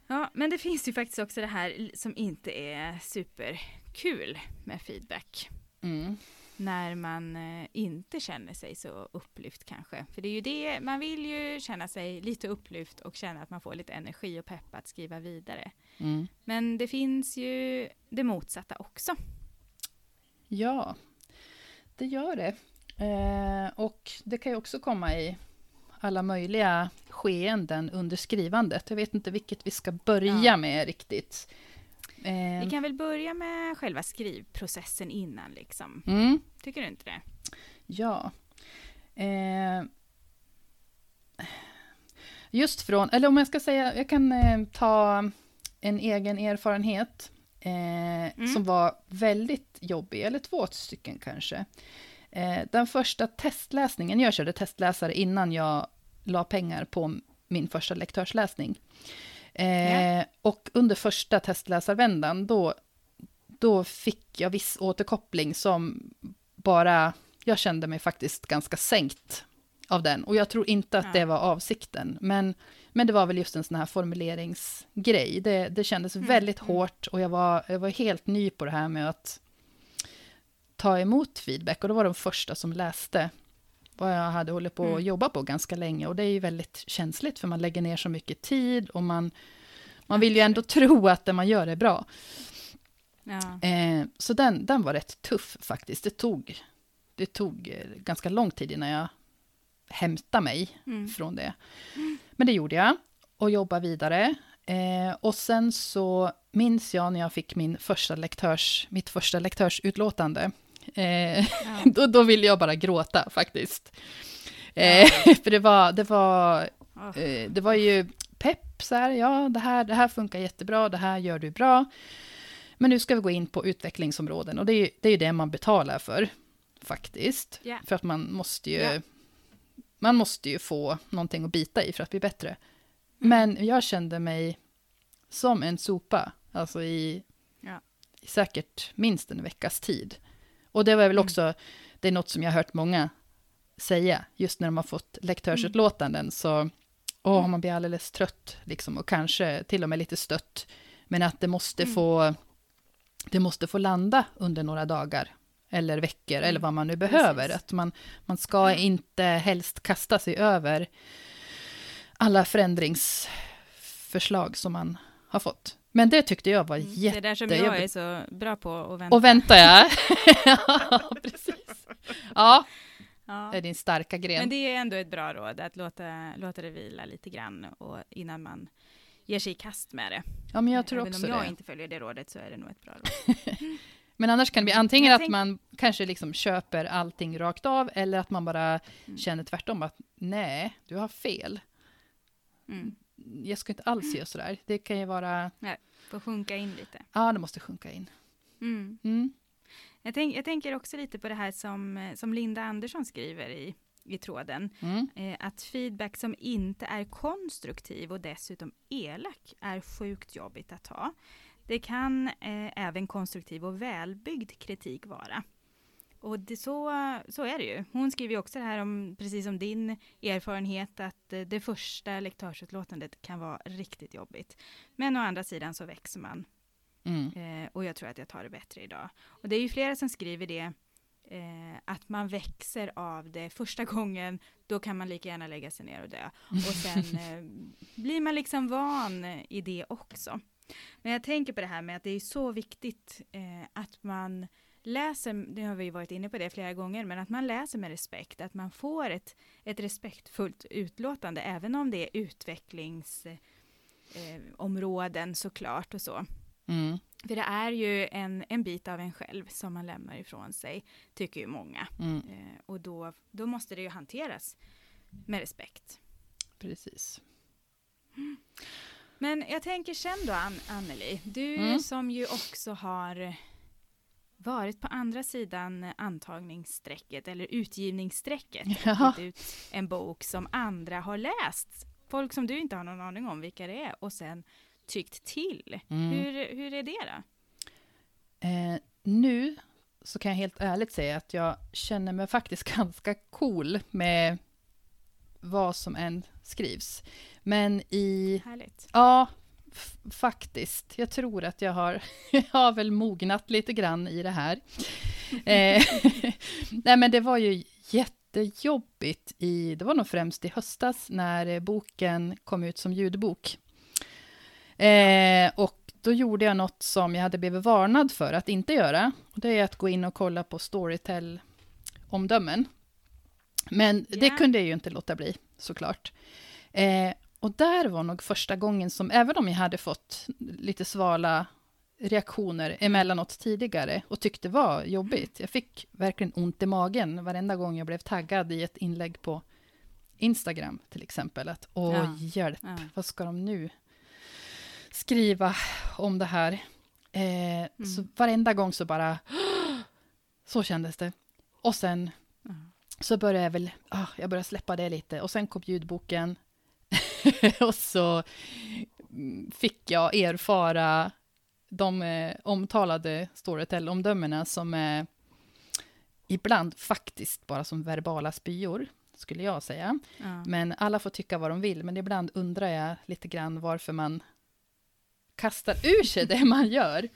Ja, men det finns ju faktiskt också det här som inte är superkul med feedback. Mm. När man eh, inte känner sig så upplyft kanske. För det är ju det, man vill ju känna sig lite upplyft och känna att man får lite energi och pepp att skriva vidare. Mm. Men det finns ju det motsatta också. Ja, det gör det. Eh, och det kan ju också komma i alla möjliga skeenden under skrivandet. Jag vet inte vilket vi ska börja Ja. med riktigt. Eh, Vi kan väl börja med själva skrivprocessen innan liksom. mm, Tycker du inte det? ja. Eh, just från, eller om jag ska säga, jag kan eh, ta en egen erfarenhet eh, som var väldigt jobbig, eller två stycken kanske. Eh, den första testläsningen, jag körde testläsare innan jag la pengar på min första lektörsläsning. Eh, Ja. Och under första testläsarvändan, då, då fick jag viss återkoppling som bara, jag kände mig faktiskt ganska sänkt av den. Och jag tror inte att Ja. det var avsikten, men, men det var väl just en sån här formuleringsgrej. Det, det kändes Mm, väldigt mm. hårt och jag var, jag var helt ny på det här med att ta emot feedback. Och då var de första som läste vad jag hade hållit på att Mm. jobba på ganska länge. Och det är ju väldigt känsligt, för man lägger ner så mycket tid och man, man vill ju ändå tro att det man gör är bra. Ja. Eh, så den, den var rätt tuff faktiskt. Det tog, det tog eh, ganska lång tid innan jag hämtade mig Mm. från det. Men det gjorde jag och jobbade vidare. Eh, och sen så minns jag när jag fick min första lektörs, mitt första lektörsutlåtande. Eh, Ja. då, då ville jag bara gråta faktiskt. Eh, för det var, det var Åh. Eh, det var ju pepp, så här, ja, det här, det här funkar jättebra, det här gör du bra. Men nu ska vi gå in på utvecklingsområden och det är ju det, är det man betalar för, faktiskt. Ja. För att man måste ju, Ja. man måste ju få någonting att bita i för att bli bättre. Mm. Men jag kände mig som en sopa, alltså i, Ja. i säkert minst en veckas tid. Och det var väl Mm. också, det är något som jag har hört många säga, just när de har fått lektörsutlåtanden, så åh, man blir alldeles trött, liksom, och kanske till och med lite stött. Men att det måste, Mm. få, det måste få landa under några dagar, eller veckor, eller Mm. vad man nu behöver. Precis. Att man, man ska inte helst kasta sig över alla förändringsförslag som man har fått. Men det tyckte jag var Mm. Det är där som jag är jättejobbigt. så bra på att vänta. Och vänta ja. ja, precis. Ja, Ja. det är din starka gren. Men det är ändå ett bra råd att låta, låta det vila lite grann och innan man ger sig i kast med det. ja, men jag tror Även också om jag det. inte följer det rådet så är det nog ett bra råd. Men annars kan det bli antingen att man kanske liksom köper allting rakt av, eller att man bara Mm. känner tvärtom, att nej, du har fel. Mm. Jag ska inte alls göra sådär. Det kan ju vara, Får sjunka in lite. ja, det måste sjunka in. Mm. Mm. Jag, tänk, jag tänker också lite på det här som, eh, som Linda Andersson skriver i, i tråden. Mm. Eh, att feedback som inte är konstruktiv och dessutom elak är sjukt jobbigt att ta. Det kan eh, även konstruktiv och välbyggd kritik vara. Och det, så, så är det ju. Hon skriver ju också det här om, precis som din erfarenhet, att eh, det första lektörsutlåtandet kan vara riktigt jobbigt. Men å andra sidan så växer man. Mm. Eh, och jag tror att jag tar det bättre idag. Och det är ju flera som skriver det, eh, att man växer av det första gången, då kan man lika gärna lägga sig ner och dö. Och sen eh, blir man liksom van i det också. Men jag tänker på det här med att det är så viktigt eh, att man läser, nu har vi varit inne på det flera gånger, men att man läser med respekt, att man får ett, ett respektfullt utlåtande, även om det är utvecklingsområden eh, såklart och så. Mm. För det är ju en, en bit av en själv som man lämnar ifrån sig, tycker ju många. Mm. Eh, och då, då måste det ju hanteras med respekt. Precis. Men jag tänker sen då, An Anneli, du Mm. som ju också har varit på andra sidan antagningsstrecket eller utgivningsstrecket, Ja. ut en bok som andra har läst, folk som du inte har någon aning om vilka det är, och sen tyckt till. Mm. Hur, hur är det då? Eh, nu så kan jag helt ärligt säga att jag känner mig faktiskt ganska cool med vad som än skrivs. Men i, Härligt. ja, faktiskt. Jag tror att jag har, jag har väl mognat lite grann i det här. Eh, nej, men det var ju jättejobbigt i, det var nog främst i höstas när eh, boken kom ut som ljudbok. Eh, och då gjorde jag något som jag hade blivit varnad för att inte göra. Och det är att gå in och kolla på Storytel-omdömen. Men det Ja. kunde jag ju inte låta bli, såklart. Eh, och där var nog första gången som, även om jag hade fått lite svala reaktioner emellanåt tidigare och tyckte var jobbigt. Jag fick verkligen ont i magen varenda gång jag blev taggad i ett inlägg på Instagram till exempel. Att åh, Ja. hjälp, Ja. vad ska de nu skriva om det här? Eh, Så varenda gång så bara, så kändes det. Och sen Ja. så började jag väl, ah, jag började släppa det lite. Och sen kom ljudboken. och så mm, fick jag erfara de eh, omtalade Storytel-omdömena som är ibland faktiskt bara som verbala spyor, skulle jag säga. Ja. Men alla får tycka vad de vill, men ibland undrar jag lite grann varför man kastar ur sig det man gör.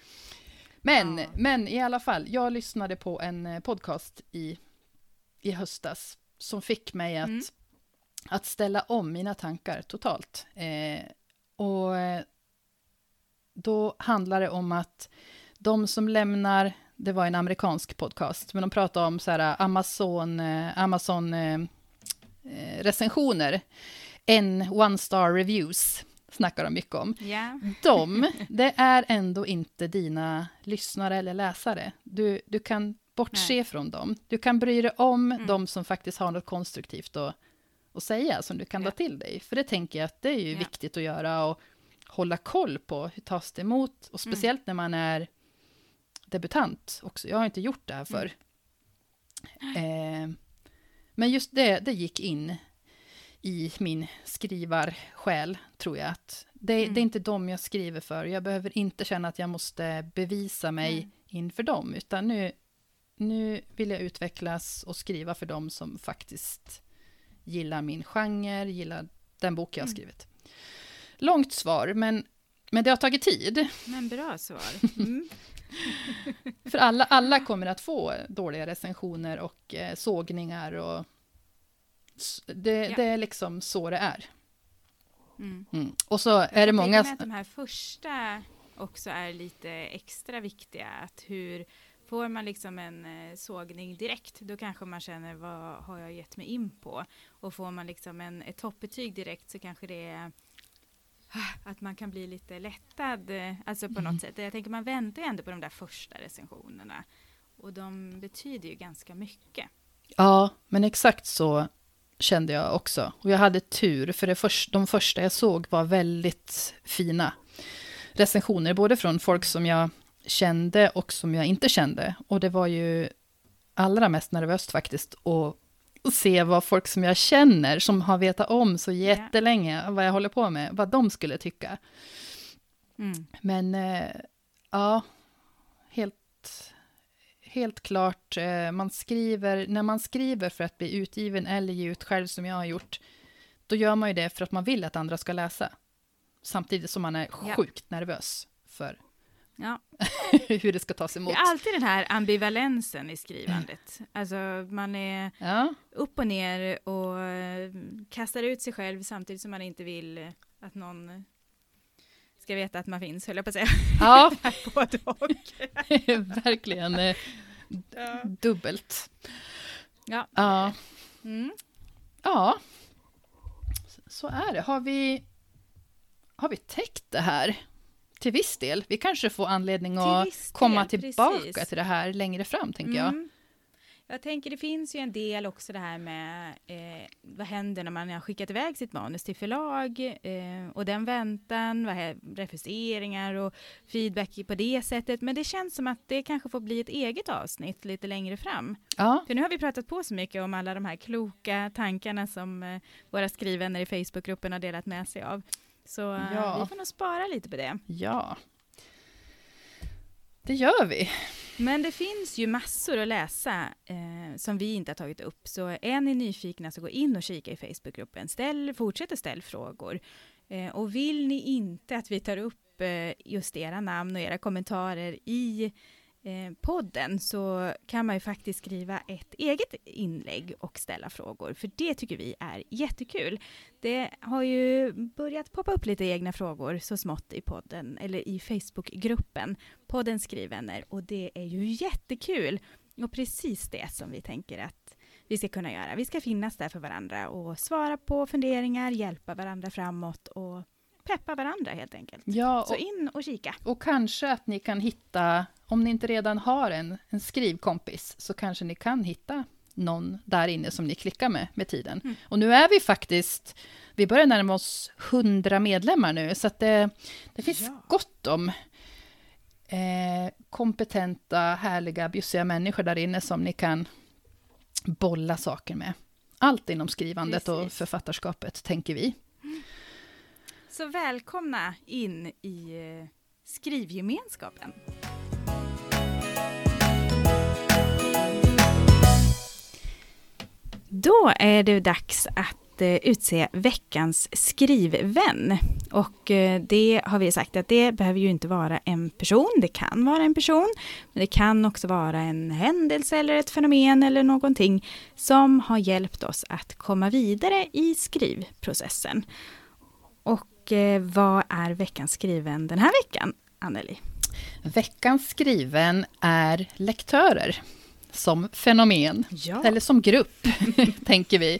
Men, Ja. men i alla fall, jag lyssnade på en eh, podcast i, i höstas som fick mig att, Mm. Att ställa om mina tankar totalt. Eh, och eh, då handlar det om att de som lämnar, det var en amerikansk podcast, men de pratade om så här Amazon, eh, Amazon eh, eh, recensioner, en one star reviews, snackar de mycket om. ja. De, det är ändå inte dina lyssnare eller läsare. Du, du kan bortse Nej. från dem. Du kan bry dig om Mm. de som faktiskt har något konstruktivt att, att säga, som du kan Ja. ta till dig. För det tänker jag att det är ju Ja. viktigt att göra och hålla koll på hur tas det emot. Och Mm. speciellt när man är debutant också. Jag har inte gjort det här förr. Eh, men just det, det gick in i min skrivarsjäl, tror jag. Att det, Mm. det är inte dem jag skriver för. Jag behöver inte känna att jag måste bevisa mig Nej. inför dem, utan nu, nu vill jag utvecklas och skriva för dem som faktiskt gillar min genre, gillar den bok jag har Mm. skrivit. Långt svar, men, men det har tagit tid. Men bra svar. Mm. För alla, alla kommer att få dåliga recensioner och eh, sågningar och det, Ja. det är liksom så det är. Mm. Mm. Och så är det Jag många... mig att de här första också är lite extra viktiga. Att hur får man liksom en eh, sågning direkt, då kanske man känner vad har jag gett mig in på? Och får man liksom en, ett toppbetyg direkt så kanske det är ah, att man kan bli lite lättad, eh, alltså på Mm. något sätt. Jag tänker man väntar ju ändå på de där första recensionerna. Och de betyder ju ganska mycket. Ja, men exakt så kände jag också. Och jag hade tur, för det först, de första jag såg var väldigt fina recensioner, både från folk som jag kände och som jag inte kände. Och det var ju allra mest nervöst faktiskt att se vad folk som jag känner, som har vetat om så jättelänge vad jag håller på med, vad de skulle tycka. Mm. Men eh, ja, helt, helt klart. Eh, man skriver, när man skriver för att bli utgiven eller ge ut själv som jag har gjort, då gör man ju det för att man vill att andra ska läsa. Samtidigt som man är Ja. sjukt nervös för Ja. hur det ska tas Det emot. är alltid den här ambivalensen i skrivandet. Alltså man är Ja, upp och ner och eh, kastar ut sig själv samtidigt som man inte vill att någon ska veta att man finns, höll jag på att säga. ja Både verkligen eh, dubbelt. Ja. Ja, Mm. ja, så är det. Har vi, har vi täckt det här? Till viss del. Vi kanske får anledning Till att del, komma tillbaka precis. till det här längre fram, tänker jag. Mm. Jag tänker det finns ju en del också det här med eh, vad händer när man har skickat iväg sitt manus till förlag eh, och den väntan, vad är refuseringar och feedback på det sättet. Men det känns som att det kanske får bli ett eget avsnitt lite längre fram. Ja, För nu har vi pratat på så mycket om alla de här kloka tankarna som eh, våra skrivvänner i Facebookgruppen har delat med sig av. Så eh, Ja. vi får nog spara lite på det. ja. Det gör vi. Men det finns ju massor att läsa eh, som vi inte har tagit upp. Så är ni nyfikna så gå in och kika i Facebookgruppen. Ställ, fortsätt att ställa frågor. Eh, och vill ni inte att vi tar upp eh, just era namn och era kommentarer i Eh, podden så kan man ju faktiskt skriva ett eget inlägg och ställa frågor. För det tycker vi är jättekul. Det har ju börjat poppa upp lite egna frågor så smått i podden eller i Facebookgruppen podden Skrivvänner och det är ju jättekul. Och precis det som vi tänker att vi ska kunna göra. Vi ska finnas där för varandra och svara på funderingar, hjälpa varandra framåt och peppa varandra helt enkelt. Ja, Så och, in och kika. och kanske att ni kan hitta, om ni inte redan har en, en skrivkompis, så kanske ni kan hitta någon där inne som ni klickar med med tiden. Mm. Och nu är vi faktiskt, vi börjar närma oss 100 medlemmar nu, så att det, det finns Ja. gott om eh, kompetenta, härliga, bjussiga människor där inne som ni kan bolla saker med. Allt inom skrivandet och Precis. författarskapet, tänker vi. Så välkomna in i eh, skrivgemenskapen. Då är det dags att eh, utse veckans skrivvän. Och eh, det har vi sagt att det behöver ju inte vara en person, det kan vara en person, men det kan också vara en händelse eller ett fenomen eller någonting som har hjälpt oss att komma vidare i skrivprocessen. Och eh, vad är veckans skriven den här veckan, Anneli? Veckans skriven är lektörer som fenomen, Ja, eller som grupp, tänker vi.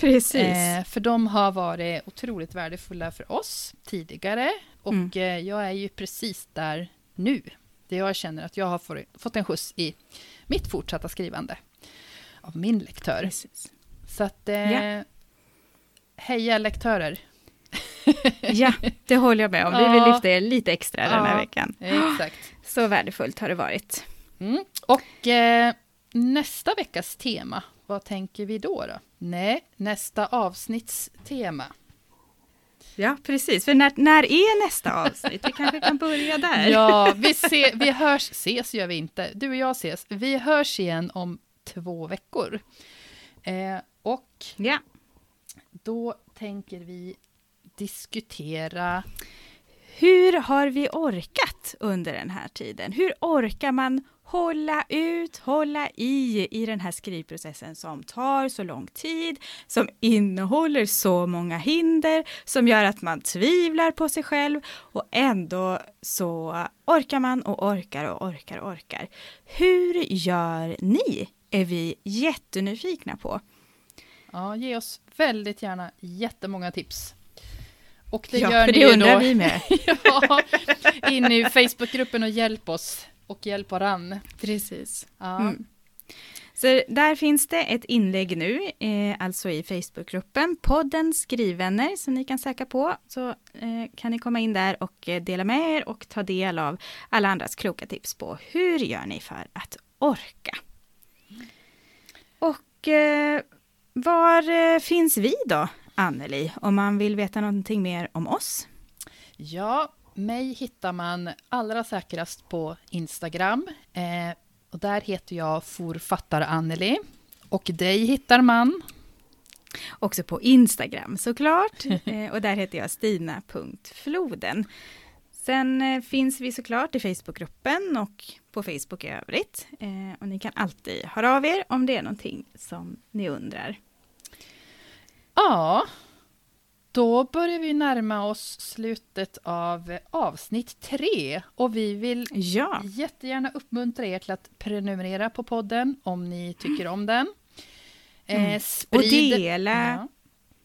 precis. Eh, för de har varit otroligt värdefulla för oss tidigare och Mm. eh, jag är ju precis där nu. Där jag känner att jag har få- fått en skjuts i mitt fortsatta skrivande av min lektör. precis. Så att, eh, Ja. heja lektörer. Ja, det håller jag med om. Vi vill lyfta er lite extra den här veckan. Exakt. Så värdefullt har det varit. Mm. Och eh, nästa veckas tema, vad tänker vi då? då? Nej, nästa avsnittstema. Ja, precis. För när, när är nästa avsnitt? Vi kanske kan börja där. Ja, vi, se, vi hörs, ses gör vi inte, du och jag ses. Vi hörs igen om två veckor. Eh, och Ja. då tänker vi diskutera, Hur har vi orkat under den här tiden? Hur orkar man hålla ut, hålla i, i den här skrivprocessen som tar så lång tid, som innehåller så många hinder, som gör att man tvivlar på sig själv och ändå så orkar man och orkar och orkar och orkar. Hur gör ni? Är vi jättenyfikna på. ja, ge oss väldigt gärna jättemånga tips. Och det ja, gör för ni det undrar då vi med. ja, in i Facebookgruppen och hjälp oss och hjälp varann. Precis. Ja. Mm. Så där finns det ett inlägg nu, eh, alltså i Facebookgruppen, podden Skrivvänner som ni kan söka på. Så eh, kan ni komma in där och eh, dela med er och ta del av alla andras kloka tips på hur gör ni för att orka. Och eh, var eh, finns vi då, Anneli, om man vill veta någonting mer om oss? Ja, mig hittar man allra säkrast på Instagram. Eh, Och där heter jag Forfattare Anneli. Och dig hittar man? Också på Instagram såklart. eh, och där heter jag stina.floden. Sen eh, finns vi såklart i Facebookgruppen och på Facebook i övrigt. Eh, och ni kan alltid höra av er om det är någonting som ni undrar. Ja, då börjar vi närma oss slutet av avsnitt tre och vi vill Ja, jättegärna uppmuntra er till att prenumerera på podden om ni tycker om den. Mm. Eh, och sprid... dela.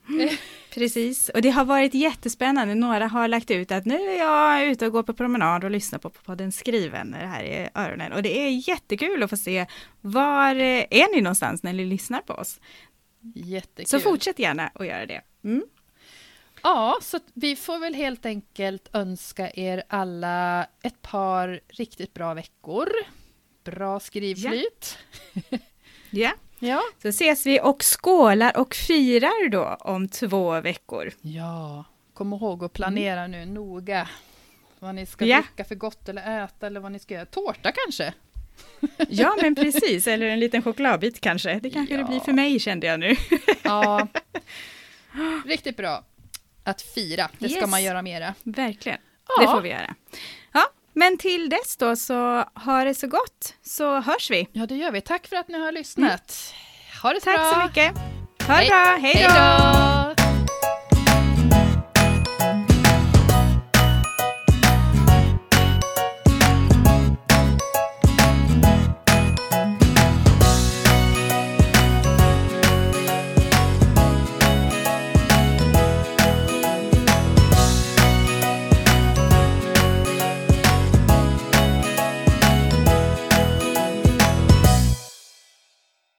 Ja. Precis, och det har varit jättespännande. Några har lagt ut att nu är jag ute och går på promenad och lyssnar på podden Skriven här i öronen. Och det är jättekul att få se var eh, är ni någonstans när ni lyssnar på oss. Jättekul. Så fortsätt gärna att göra det. Mm. Ja, så vi får väl helt enkelt önska er alla ett par riktigt bra veckor. Bra skrivflyt. Ja, Ja. så ses vi och skålar och firar då om två veckor. Ja, kom ihåg att planera nu noga. Vad ni ska Ja. dricka för gott eller äta eller vad ni ska göra. Tårta kanske? Ja, men precis, eller en liten chokladbit kanske. Det kanske Ja. det blir för mig kände jag nu. Ja. Riktigt bra att fira. Det ska Yes. man göra mera. Verkligen, Ja. det får vi göra. Ja, men till dess då så ha det så gott så hörs vi. Ja, det gör vi. Tack för att ni har lyssnat. Ha det så Tack bra. så mycket. Ha det Hej. bra, hej då!